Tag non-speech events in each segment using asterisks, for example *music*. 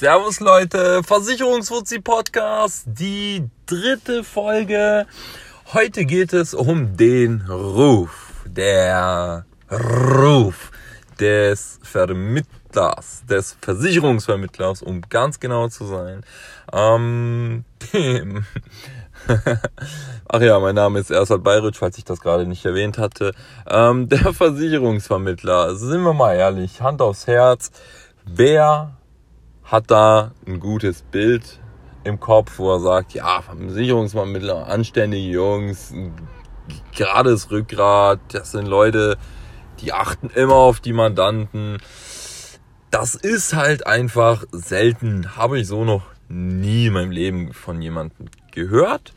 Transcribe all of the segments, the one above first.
Servus Leute, Versicherungsfuzzi Podcast, die dritte Folge. Heute geht es um den Ruf, der Ruf des Vermittlers, des Versicherungsvermittlers, um ganz genau zu sein. Ähm, dem *laughs* Ach ja, mein Name ist Ersat Bayritsch, falls ich das gerade nicht erwähnt hatte. Ähm, der Versicherungsvermittler. Sind wir mal ehrlich, Hand aufs Herz. Wer hat da ein gutes Bild im Kopf, wo er sagt, ja, Versicherungsvermittler, anständige Jungs, gerades Rückgrat, das sind Leute, die achten immer auf die Mandanten. Das ist halt einfach selten, habe ich so noch nie in meinem Leben von jemandem gehört.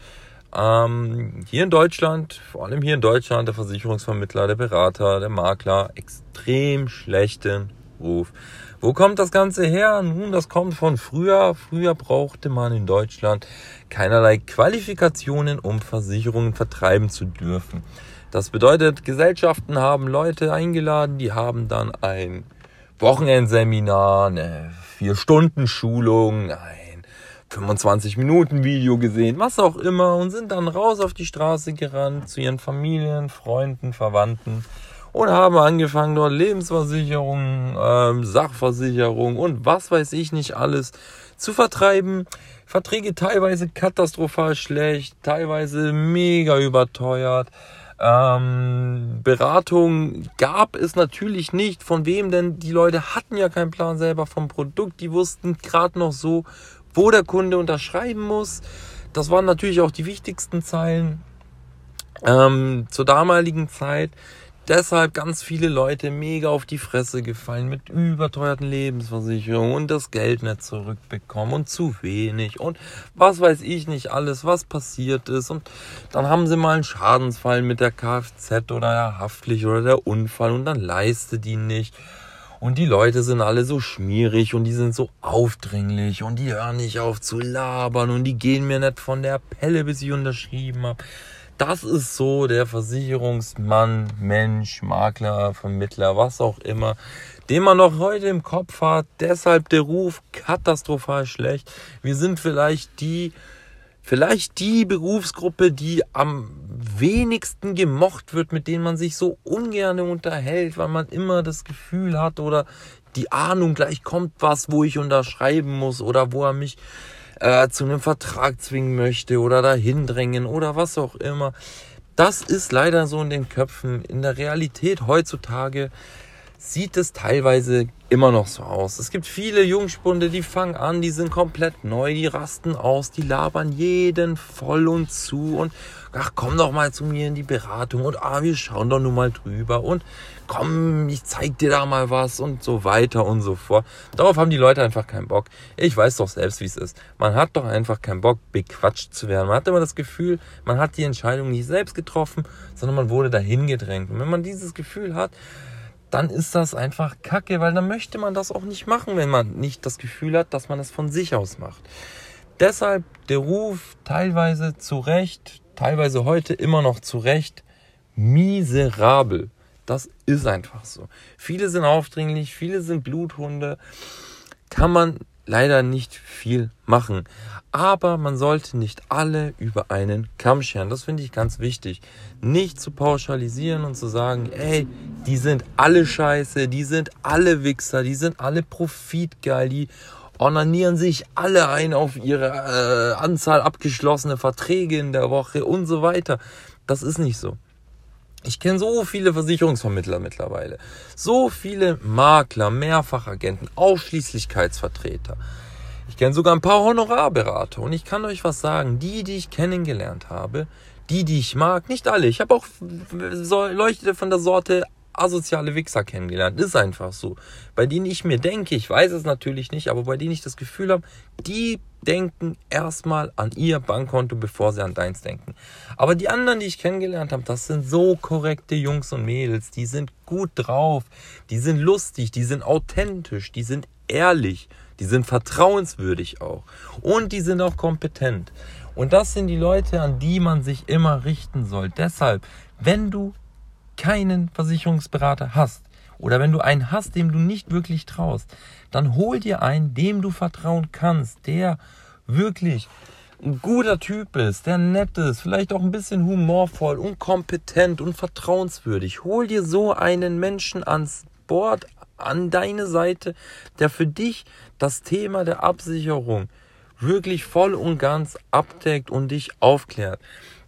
Ähm, hier in Deutschland, vor allem hier in Deutschland, der Versicherungsvermittler, der Berater, der Makler, extrem schlechten Ruf. Wo kommt das Ganze her? Nun, das kommt von früher. Früher brauchte man in Deutschland keinerlei Qualifikationen, um Versicherungen vertreiben zu dürfen. Das bedeutet, Gesellschaften haben Leute eingeladen, die haben dann ein Wochenendseminar, eine vier Stunden Schulung, ein 25 Minuten Video gesehen, was auch immer und sind dann raus auf die Straße gerannt zu ihren Familien, Freunden, Verwandten und haben angefangen, dort Lebensversicherungen, ähm, Sachversicherungen und was weiß ich nicht alles zu vertreiben. Verträge teilweise katastrophal schlecht, teilweise mega überteuert. Ähm, Beratung gab es natürlich nicht. Von wem denn? Die Leute hatten ja keinen Plan selber vom Produkt. Die wussten gerade noch so, wo der Kunde unterschreiben muss. Das waren natürlich auch die wichtigsten Zeilen ähm, zur damaligen Zeit deshalb ganz viele Leute mega auf die Fresse gefallen mit überteuerten Lebensversicherungen und das Geld nicht zurückbekommen und zu wenig und was weiß ich nicht alles, was passiert ist. Und dann haben sie mal einen Schadensfall mit der Kfz oder der Haftpflicht oder der Unfall und dann leistet die nicht. Und die Leute sind alle so schmierig und die sind so aufdringlich und die hören nicht auf zu labern und die gehen mir nicht von der Pelle, bis ich unterschrieben habe. Das ist so der Versicherungsmann, Mensch, Makler, Vermittler, was auch immer, den man noch heute im Kopf hat. Deshalb der Ruf katastrophal schlecht. Wir sind vielleicht die, vielleicht die Berufsgruppe, die am wenigsten gemocht wird, mit denen man sich so ungern unterhält, weil man immer das Gefühl hat oder die Ahnung, gleich kommt was, wo ich unterschreiben muss oder wo er mich äh, zu einem Vertrag zwingen möchte oder dahin drängen oder was auch immer. Das ist leider so in den Köpfen. In der Realität heutzutage sieht es teilweise immer noch so aus. Es gibt viele Jungspunde, die fangen an, die sind komplett neu, die rasten aus, die labern jeden voll und zu und ach, komm doch mal zu mir in die Beratung und ah, wir schauen doch nur mal drüber und komm, ich zeig dir da mal was und so weiter und so fort. Darauf haben die Leute einfach keinen Bock. Ich weiß doch selbst, wie es ist. Man hat doch einfach keinen Bock, bequatscht zu werden. Man hat immer das Gefühl, man hat die Entscheidung nicht selbst getroffen, sondern man wurde dahin gedrängt. Und wenn man dieses Gefühl hat, dann ist das einfach Kacke, weil dann möchte man das auch nicht machen, wenn man nicht das Gefühl hat, dass man es von sich aus macht. Deshalb der Ruf teilweise zu Recht, teilweise heute immer noch zu Recht, miserabel. Das ist einfach so. Viele sind aufdringlich, viele sind Bluthunde. Kann man leider nicht viel machen. Aber man sollte nicht alle über einen Kamm scheren. Das finde ich ganz wichtig. Nicht zu pauschalisieren und zu sagen, ey, die sind alle scheiße, die sind alle Wichser, die sind alle profitgeil, die onanieren sich alle ein auf ihre äh, Anzahl abgeschlossene Verträge in der Woche und so weiter. Das ist nicht so. Ich kenne so viele Versicherungsvermittler mittlerweile, so viele Makler, Mehrfachagenten, Ausschließlichkeitsvertreter. Kenne sogar ein paar Honorarberater und ich kann euch was sagen, die, die ich kennengelernt habe, die, die ich mag, nicht alle. Ich habe auch Leute von der Sorte asoziale Wichser kennengelernt. Ist einfach so. Bei denen ich mir denke, ich weiß es natürlich nicht, aber bei denen ich das Gefühl habe, die denken erstmal an ihr Bankkonto, bevor sie an deins denken. Aber die anderen, die ich kennengelernt habe, das sind so korrekte Jungs und Mädels. Die sind gut drauf, die sind lustig, die sind authentisch, die sind ehrlich, die sind vertrauenswürdig auch. Und die sind auch kompetent. Und das sind die Leute, an die man sich immer richten soll. Deshalb, wenn du keinen Versicherungsberater hast oder wenn du einen hast, dem du nicht wirklich traust, dann hol dir einen, dem du vertrauen kannst, der wirklich ein guter Typ ist, der nett ist, vielleicht auch ein bisschen humorvoll und kompetent und vertrauenswürdig. Hol dir so einen Menschen ans Bord, an deine Seite, der für dich das Thema der Absicherung wirklich voll und ganz abdeckt und dich aufklärt.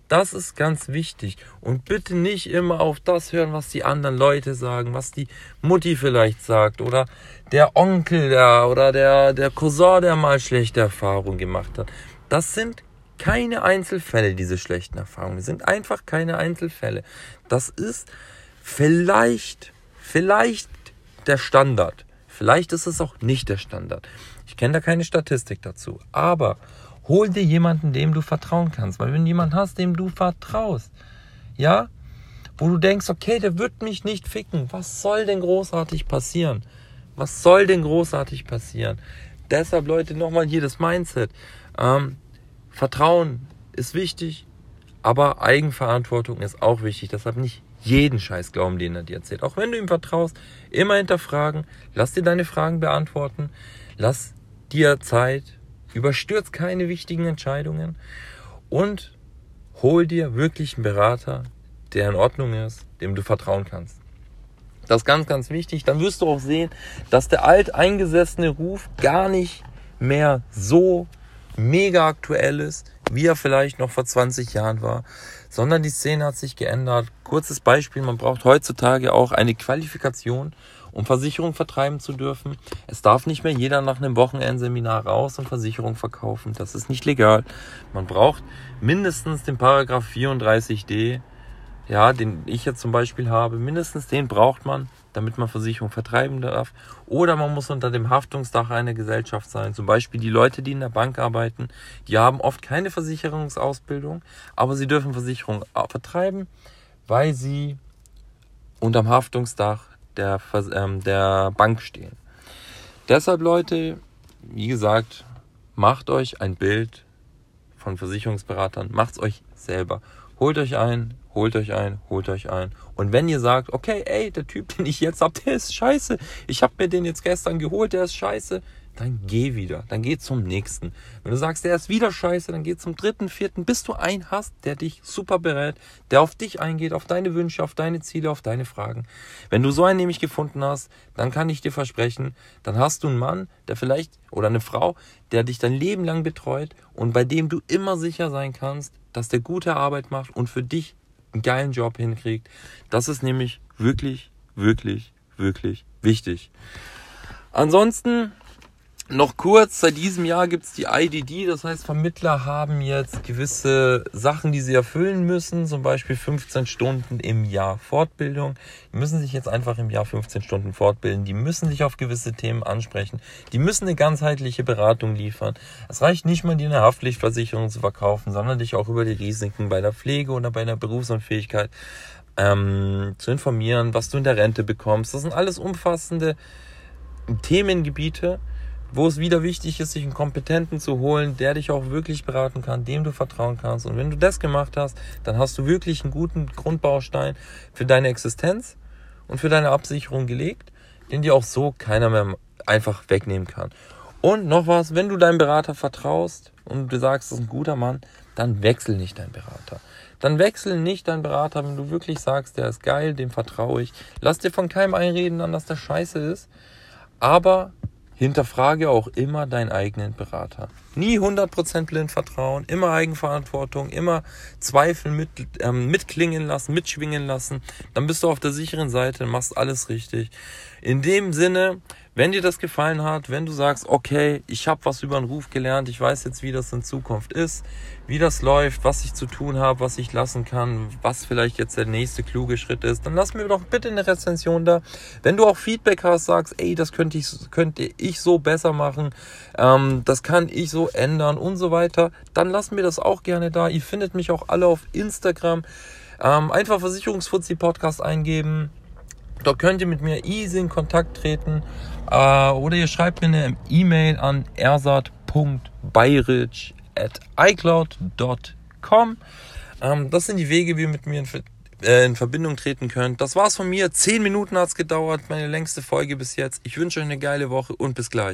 Das ist ganz wichtig. Und bitte nicht immer auf das hören, was die anderen Leute sagen, was die Mutti vielleicht sagt oder der Onkel da oder der, der Cousin, der mal schlechte Erfahrungen gemacht hat. Das sind keine Einzelfälle, diese schlechten Erfahrungen. Das sind einfach keine Einzelfälle. Das ist vielleicht, vielleicht der Standard. Vielleicht ist es auch nicht der Standard. Ich kenne da keine Statistik dazu. Aber hol dir jemanden, dem du vertrauen kannst. Weil wenn du jemanden hast, dem du vertraust, ja, wo du denkst, okay, der wird mich nicht ficken. Was soll denn großartig passieren? Was soll denn großartig passieren? Deshalb, Leute, nochmal hier das Mindset. Ähm, Vertrauen ist wichtig, aber Eigenverantwortung ist auch wichtig. Deshalb nicht jeden Scheiß glauben, den er dir erzählt. Auch wenn du ihm vertraust, immer hinterfragen, lass dir deine Fragen beantworten, lass dir Zeit, überstürzt keine wichtigen Entscheidungen und hol dir wirklich einen Berater, der in Ordnung ist, dem du vertrauen kannst. Das ist ganz, ganz wichtig. Dann wirst du auch sehen, dass der alteingesessene Ruf gar nicht mehr so mega aktuell ist, wie er vielleicht noch vor 20 Jahren war, sondern die Szene hat sich geändert. Kurzes Beispiel, man braucht heutzutage auch eine Qualifikation, um Versicherung vertreiben zu dürfen. Es darf nicht mehr jeder nach einem Wochenendseminar raus und Versicherung verkaufen. Das ist nicht legal. Man braucht mindestens den Paragraph 34d ja, den ich jetzt zum Beispiel habe, mindestens den braucht man, damit man Versicherung vertreiben darf. Oder man muss unter dem Haftungsdach einer Gesellschaft sein. Zum Beispiel die Leute, die in der Bank arbeiten, die haben oft keine Versicherungsausbildung, aber sie dürfen Versicherung vertreiben, weil sie unterm Haftungsdach der, ähm, der Bank stehen. Deshalb, Leute, wie gesagt, macht euch ein Bild von Versicherungsberatern, macht's euch selber. Holt euch ein, holt euch ein, holt euch ein. Und wenn ihr sagt, okay, ey, der Typ, *laughs* den ich jetzt hab, der ist scheiße. Ich hab mir den jetzt gestern geholt, der ist scheiße. Dann geh wieder, dann geh zum nächsten. Wenn du sagst, der ist wieder scheiße, dann geh zum dritten, vierten, bis du einen hast, der dich super berät, der auf dich eingeht, auf deine Wünsche, auf deine Ziele, auf deine Fragen. Wenn du so einen nämlich gefunden hast, dann kann ich dir versprechen, dann hast du einen Mann, der vielleicht, oder eine Frau, der dich dein Leben lang betreut und bei dem du immer sicher sein kannst, dass der gute Arbeit macht und für dich einen geilen Job hinkriegt. Das ist nämlich wirklich, wirklich, wirklich wichtig. Ansonsten noch kurz, seit diesem Jahr gibt's die IDD, das heißt Vermittler haben jetzt gewisse Sachen, die sie erfüllen müssen, zum Beispiel 15 Stunden im Jahr Fortbildung. Die müssen sich jetzt einfach im Jahr 15 Stunden fortbilden, die müssen sich auf gewisse Themen ansprechen, die müssen eine ganzheitliche Beratung liefern. Es reicht nicht mal, dir eine Haftpflichtversicherung zu verkaufen, sondern dich auch über die Risiken bei der Pflege oder bei der Berufsunfähigkeit ähm, zu informieren, was du in der Rente bekommst. Das sind alles umfassende Themengebiete, wo es wieder wichtig ist, sich einen Kompetenten zu holen, der dich auch wirklich beraten kann, dem du vertrauen kannst. Und wenn du das gemacht hast, dann hast du wirklich einen guten Grundbaustein für deine Existenz und für deine Absicherung gelegt, den dir auch so keiner mehr einfach wegnehmen kann. Und noch was, wenn du deinem Berater vertraust und du sagst, das ist ein guter Mann, dann wechsel nicht deinen Berater. Dann wechsel nicht deinen Berater, wenn du wirklich sagst, der ist geil, dem vertraue ich. Lass dir von keinem einreden an, dass der scheiße ist. Aber Hinterfrage auch immer deinen eigenen Berater. Nie 100% blind vertrauen, immer Eigenverantwortung, immer Zweifel mit, ähm, mitklingen lassen, mitschwingen lassen. Dann bist du auf der sicheren Seite, machst alles richtig. In dem Sinne, wenn dir das gefallen hat, wenn du sagst, okay, ich habe was über den Ruf gelernt, ich weiß jetzt, wie das in Zukunft ist, wie das läuft, was ich zu tun habe, was ich lassen kann, was vielleicht jetzt der nächste kluge Schritt ist, dann lass mir doch bitte eine Rezension da. Wenn du auch Feedback hast, sagst, ey, das könnte ich, könnte ich so besser machen, ähm, das kann ich so ändern und so weiter, dann lass mir das auch gerne da. Ihr findet mich auch alle auf Instagram. Ähm, einfach Versicherungsfuzzi Podcast eingeben. Dort könnt ihr mit mir easy in Kontakt treten. Äh, oder ihr schreibt mir eine E-Mail an ersat.bayrich at icloud.com. Ähm, das sind die Wege, wie ihr mit mir in äh, in Verbindung treten könnt. Das war's von mir. Zehn Minuten hat's gedauert, meine längste Folge bis jetzt. Ich wünsche euch eine geile Woche und bis gleich.